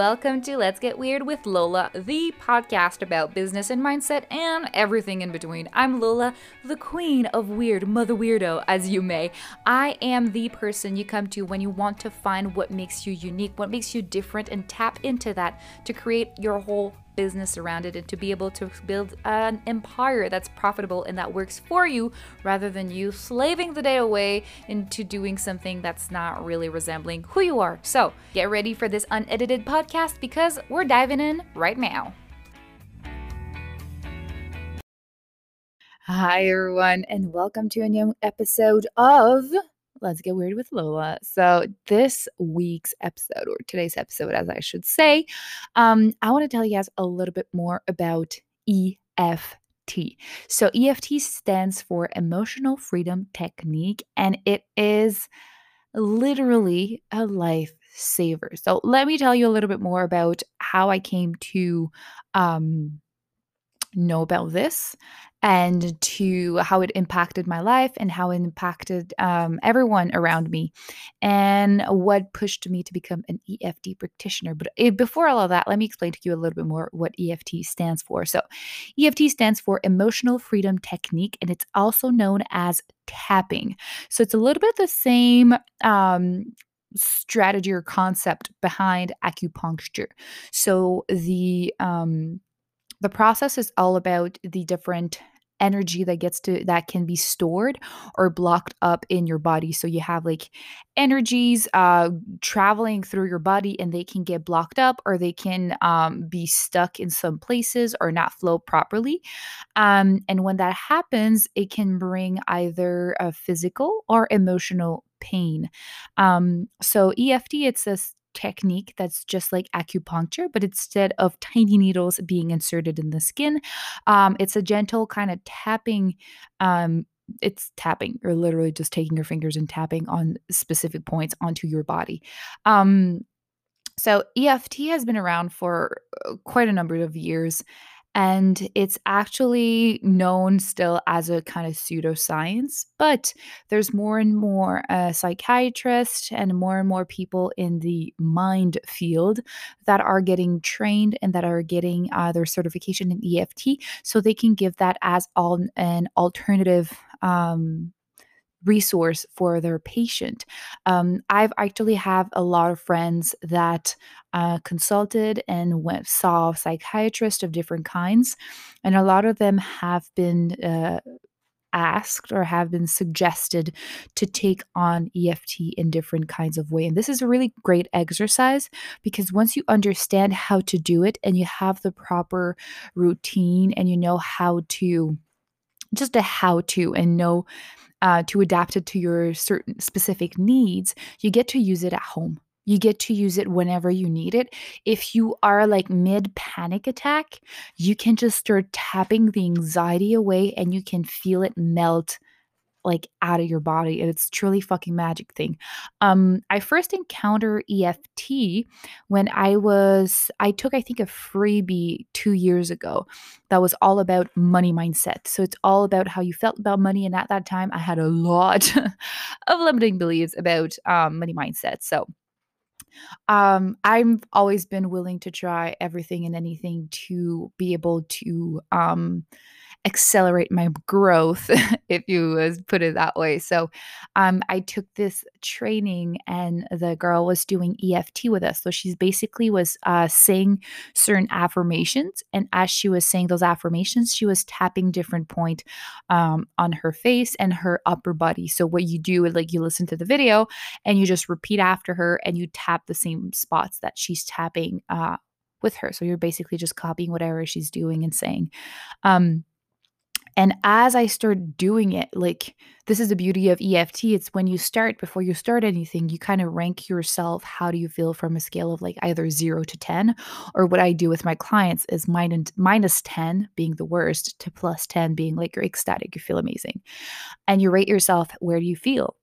welcome to Let's Get Weird with Lola, the podcast about business and mindset and everything in between. I'm Lola, the queen of weird, mother weirdo, as you may. I am the person you come to when you want to find what makes you unique, what makes you different, and tap into that to create your whole business around it and to be able to build an empire that's profitable and that works for you rather than you slaving the day away into doing something that's not really resembling who you are. So, get ready for this unedited podcast because we're diving in right now. Hi, everyone, and welcome to a new episode of Let's Get Weird with Lola. So, this week's episode, or today's episode, as I should say, um, I want to tell you guys a little bit more about EFT. So, EFT stands for Emotional Freedom Technique, and it is literally a life saver. So, let me tell you a little bit more about how I came to um, know about this and to how it impacted my life and how it impacted um, everyone around me and what pushed me to become an EFT practitioner. But eh, before all of that, let me explain to you a little bit more what EFT stands for. So, EFT stands for Emotional Freedom Technique, and it's also known as tapping. So, it's a little bit the same. Um, strategy or concept behind acupuncture so the um the process is all about the different energy that gets to that can be stored or blocked up in your body. So you have like energies uh traveling through your body and they can get blocked up or they can um be stuck in some places or not flow properly. Um and when that happens it can bring either a physical or emotional pain. Um so EFT it's this technique that's just like acupuncture, but instead of tiny needles being inserted in the skin, um, it's a gentle kind of tapping. Um, it's tapping. You're literally just taking your fingers and tapping on specific points onto your body. Um, so EFT has been around for uh, quite a number of years and it's actually known still as a kind of pseudoscience, but there's more and more uh, psychiatrists and more and more people in the mind field that are getting trained and that are getting uh, their certification in EFT so they can give that as an alternative um, resource for their patient. Um, I've actually have a lot of friends that uh, consulted and went saw psychiatrists of different kinds, and a lot of them have been. Uh, asked or have been suggested to take on EFT in different kinds of way and this is a really great exercise because once you understand how to do it and you have the proper routine and you know how to just a how to and know uh, to adapt it to your certain specific needs, you get to use it at home. You get to use it whenever you need it. If you are like mid panic attack, you can just start tapping the anxiety away and you can feel it melt like out of your body and it's truly fucking magic thing. Um i first encountered eft when i was i took i think a freebie two years ago that was all about money mindset. So it's all about how you felt about money and at that time i had a lot of limiting beliefs about um, money mindset. So um i've always been willing to try everything and anything to be able to um accelerate my growth, if you put it that way. So um, I took this training, and the girl was doing EFT with us. So she's basically was uh, saying certain affirmations, and as she was saying those affirmations, she was tapping different point um, on her face and her upper body. So what you do is like you listen to the video, and you just repeat after her, and you tap the same spots that she's tapping. Uh, with her. So you're basically just copying whatever she's doing and saying. Um, and as I started doing it, like this is the beauty of EFT. It's when you start, before you start anything, you kind of rank yourself. How do you feel from a scale of like either zero to 10? Or what I do with my clients is minus, minus 10 being the worst to plus 10 being like you're ecstatic, you feel amazing. And you rate yourself, where do you feel?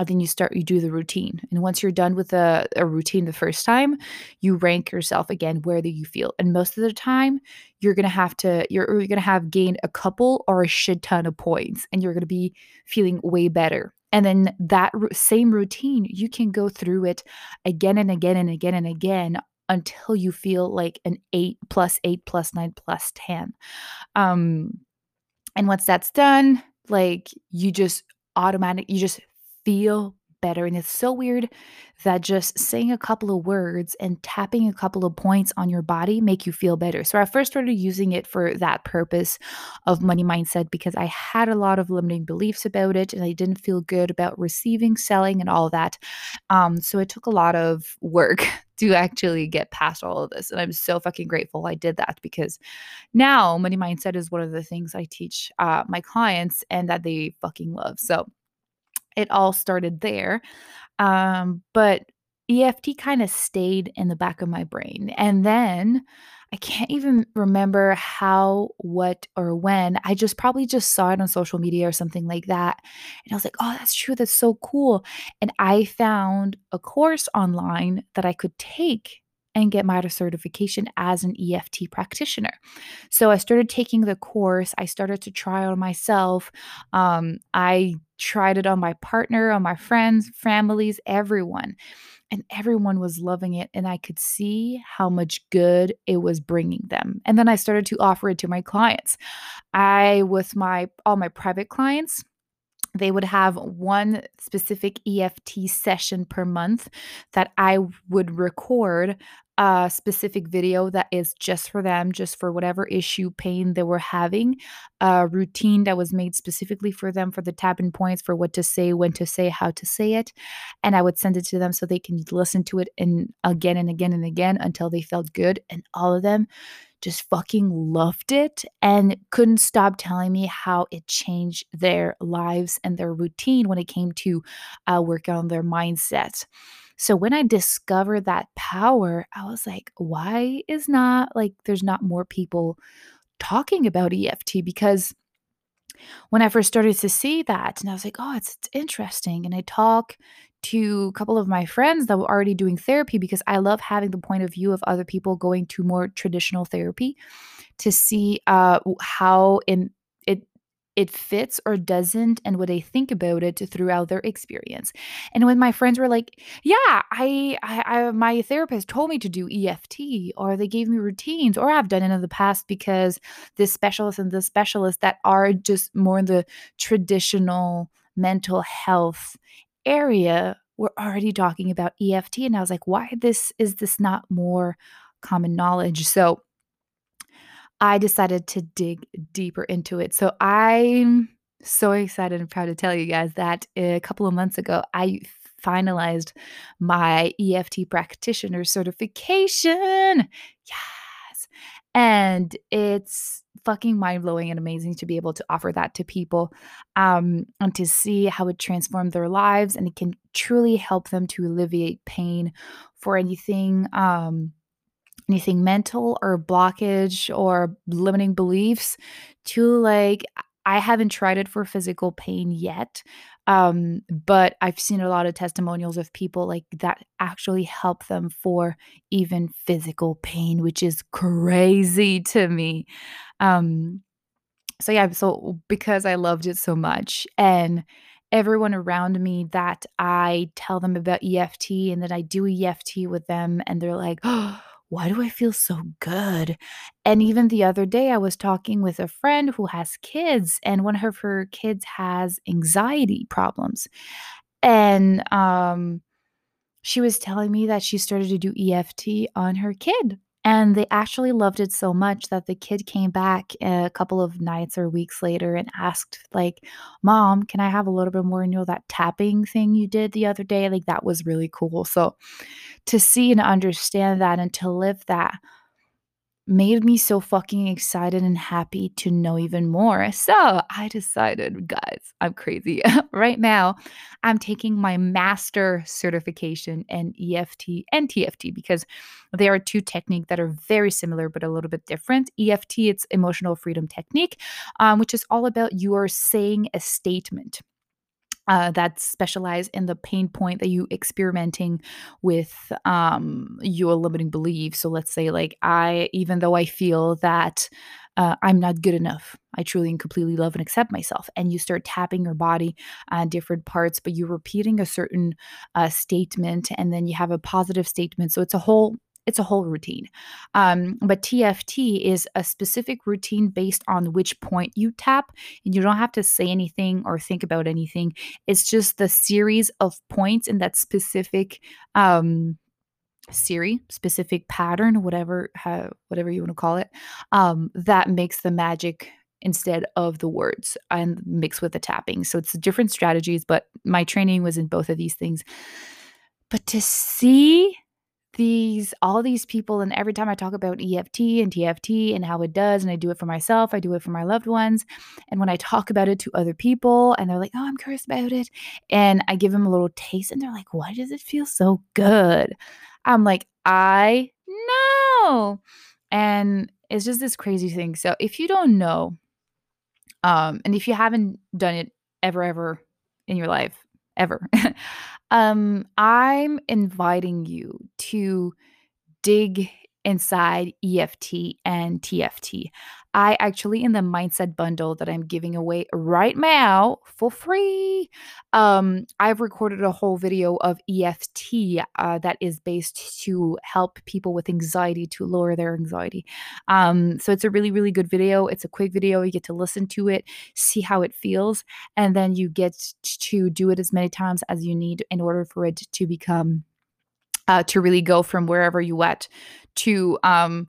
And then you start you do the routine. And once you're done with a, a routine the first time you rank yourself again where do you feel. And most of the time you're gonna have to you're, you're gonna have gained a couple or a shit ton of points and you're gonna be feeling way better. And then that same routine you can go through it again and again and again and again until you feel like an eight plus eight plus nine plus 10. Um, and once that's done, like you just automatic, you just feel better. And it's so weird that just saying a couple of words and tapping a couple of points on your body make you feel better. So I first started using it for that purpose of money mindset because I had a lot of limiting beliefs about it and I didn't feel good about receiving, selling, and all that. Um, so it took a lot of work to actually get past all of this. And I'm so fucking grateful I did that because now money mindset is one of the things I teach uh, my clients and that they fucking love. So it all started there. Um, but EFT kind of stayed in the back of my brain. And then I can't even remember how, what, or when. I just probably just saw it on social media or something like that. And I was like, oh, that's true. That's so cool. And I found a course online that I could take and get my certification as an EFT practitioner. So I started taking the course. I started to try on myself. Um, I tried it on my partner, on my friends, families, everyone. And everyone was loving it. And I could see how much good it was bringing them. And then I started to offer it to my clients. I, with my all my private clients, they would have one specific EFT session per month that I would record a specific video that is just for them, just for whatever issue, pain they were having, a routine that was made specifically for them for the tapping points, for what to say, when to say, how to say it. And I would send it to them so they can listen to it and again and again and again until they felt good. And all of them just fucking loved it and couldn't stop telling me how it changed their lives and their routine when it came to uh, work on their mindset. So when I discovered that power, I was like, why is not like there's not more people talking about EFT because when I first started to see that, and I was like, oh, it's, it's interesting. And I talk to a couple of my friends that were already doing therapy because I love having the point of view of other people going to more traditional therapy to see uh, how in it it fits or doesn't and what they think about it throughout their experience. And when my friends were like, "Yeah, I, I, I my therapist told me to do EFT or they gave me routines or I've done it in the past because this specialist and this specialist that are just more in the traditional mental health area were already talking about EFT and I was like, "Why this is this not more common knowledge?" So I decided to dig deeper into it. So I'm so excited and proud to tell you guys that a couple of months ago, I finalized my EFT practitioner certification. Yes. And it's fucking mind blowing and amazing to be able to offer that to people um, and to see how it transformed their lives and it can truly help them to alleviate pain for anything. Um, anything mental or blockage or limiting beliefs to like I haven't tried it for physical pain yet. Um, but I've seen a lot of testimonials of people like that actually help them for even physical pain, which is crazy to me. Um, so yeah, so because I loved it so much and everyone around me that I tell them about EFT and that I do EFT with them and they're like, oh, why do I feel so good? And even the other day, I was talking with a friend who has kids, and one of her kids has anxiety problems. And um, she was telling me that she started to do EFT on her kid. And they actually loved it so much that the kid came back a couple of nights or weeks later and asked, like, Mom, can I have a little bit more, you know, that tapping thing you did the other day? Like, that was really cool. So to see and understand that and to live that made me so fucking excited and happy to know even more. So I decided, guys, I'm crazy. right now, I'm taking my master certification in EFT and TFT because they are two techniques that are very similar but a little bit different. EFT, it's emotional freedom technique, um, which is all about you are saying a statement uh, that specialize in the pain point that you experimenting with um, your limiting beliefs. So let's say, like, I, even though I feel that uh, I'm not good enough, I truly and completely love and accept myself. And you start tapping your body on different parts, but you're repeating a certain uh, statement, and then you have a positive statement. So it's a whole it's a whole routine. Um, but TFT is a specific routine based on which point you tap, and you don't have to say anything or think about anything. It's just the series of points in that specific um, Siri specific pattern, whatever how, whatever you want to call it, um, that makes the magic instead of the words and mixed with the tapping. So it's different strategies, but my training was in both of these things. But to see these all these people and every time I talk about EFT and TFT and how it does and I do it for myself, I do it for my loved ones and when I talk about it to other people and they're like, "Oh, I'm curious about it." And I give them a little taste and they're like, "Why does it feel so good?" I'm like, "I know." And it's just this crazy thing. So if you don't know um and if you haven't done it ever ever in your life, ever. um, I'm inviting you to dig inside EFT and TFT. I actually in the mindset bundle that I'm giving away right now for free. Um, I've recorded a whole video of EFT uh, that is based to help people with anxiety to lower their anxiety. Um, so it's a really really good video. It's a quick video. You get to listen to it, see how it feels, and then you get to do it as many times as you need in order for it to become uh, to really go from wherever you at to um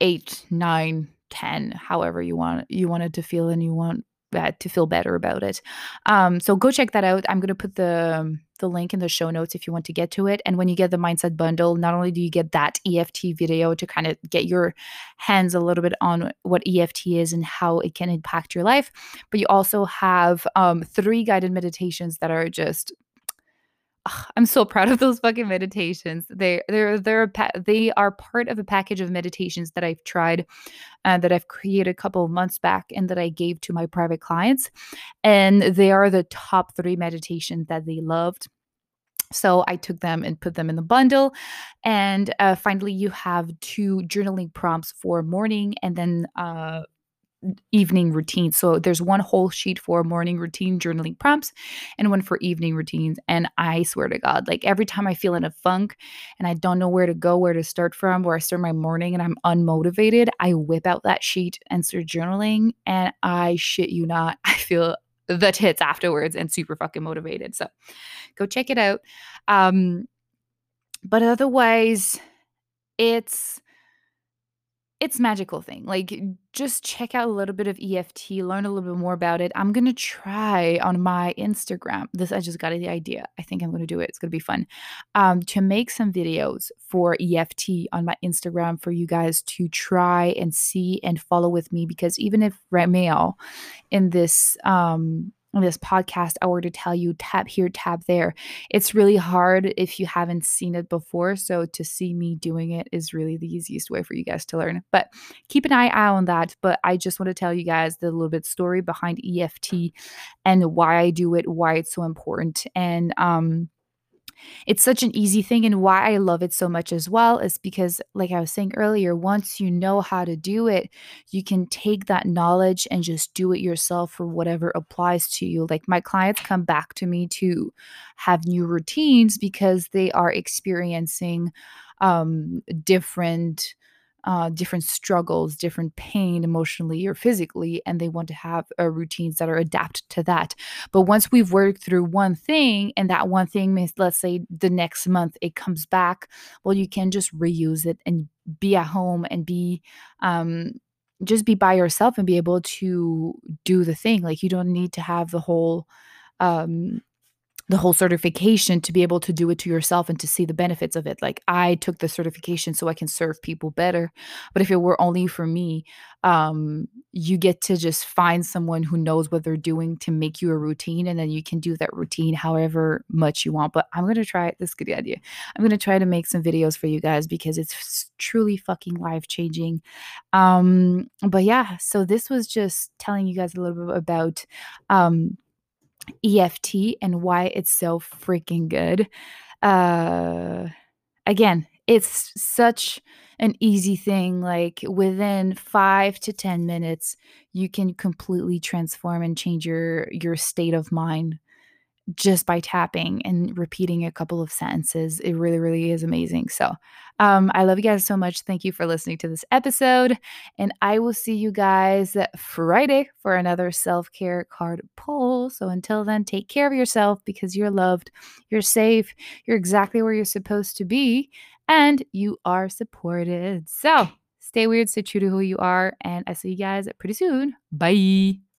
eight, nine, ten, however you want you wanted to feel and you want that to feel better about it. Um, so go check that out. I'm gonna put the the link in the show notes if you want to get to it. And when you get the mindset bundle, not only do you get that EFT video to kind of get your hands a little bit on what EFT is and how it can impact your life, but you also have um, three guided meditations that are just I'm so proud of those fucking meditations. They they're they're they are part of a package of meditations that I've tried uh, that I've created a couple of months back and that I gave to my private clients, and they are the top three meditations that they loved. So I took them and put them in the bundle. And uh, finally, you have two journaling prompts for morning and then uh, evening routine. So there's one whole sheet for morning routine journaling prompts and one for evening routines. And I swear to God, like every time I feel in a funk and I don't know where to go, where to start from, where I start my morning and I'm unmotivated, I whip out that sheet and start journaling. And I shit you not, I feel the tits afterwards and super fucking motivated. So go check it out. Um, but otherwise, it's it's magical thing. Like just check out a little bit of EFT, learn a little bit more about it. I'm to try on my Instagram. This I just got the idea. I think I'm to do it. It's to be fun. Um, to make some videos for EFT on my Instagram for you guys to try and see and follow with me because even if Ramel in this um this podcast, I were to tell you tap here, tap there. It's really hard if you haven't seen it before. So to see me doing it is really the easiest way for you guys to learn. But keep an eye out on that. But I just want to tell you guys the little bit story behind EFT and why I do it, why it's so important. And um it's such an easy thing. And why I love it so much as well is because, like I was saying earlier, once you know how to do it, you can take that knowledge and just do it yourself for whatever applies to you. Like my clients come back to me to have new routines because they are experiencing um, different uh, different struggles, different pain emotionally or physically, and they want to have uh, routines that are adapted to that. But once we've worked through one thing, and that one thing means, let's say the next month it comes back, well, you can just reuse it and be at home and be um, just be by yourself and be able to do the thing. Like you don't need to have the whole um the whole certification to be able to do it to yourself and to see the benefits of it. Like I took the certification so I can serve people better. But if it were only for me, um, you get to just find someone who knows what they're doing to make you a routine, and then you can do that routine however much you want. But I'm gonna try this good idea. I'm gonna try to make some videos for you guys because it's truly fucking life changing. Um, but yeah, so this was just telling you guys a little bit about um EFT and why it's so freaking good. Uh, again, it's such an easy thing. Like within five to 10 minutes, you can completely transform and change your, your state of mind just by tapping and repeating a couple of sentences. It really, really is amazing. So, um, I love you guys so much. Thank you for listening to this episode. And I will see you guys Friday for another self care card pull. So, until then, take care of yourself because you're loved, you're safe, you're exactly where you're supposed to be, and you are supported. So, stay weird, stay true to who you are. And I see you guys pretty soon. Bye.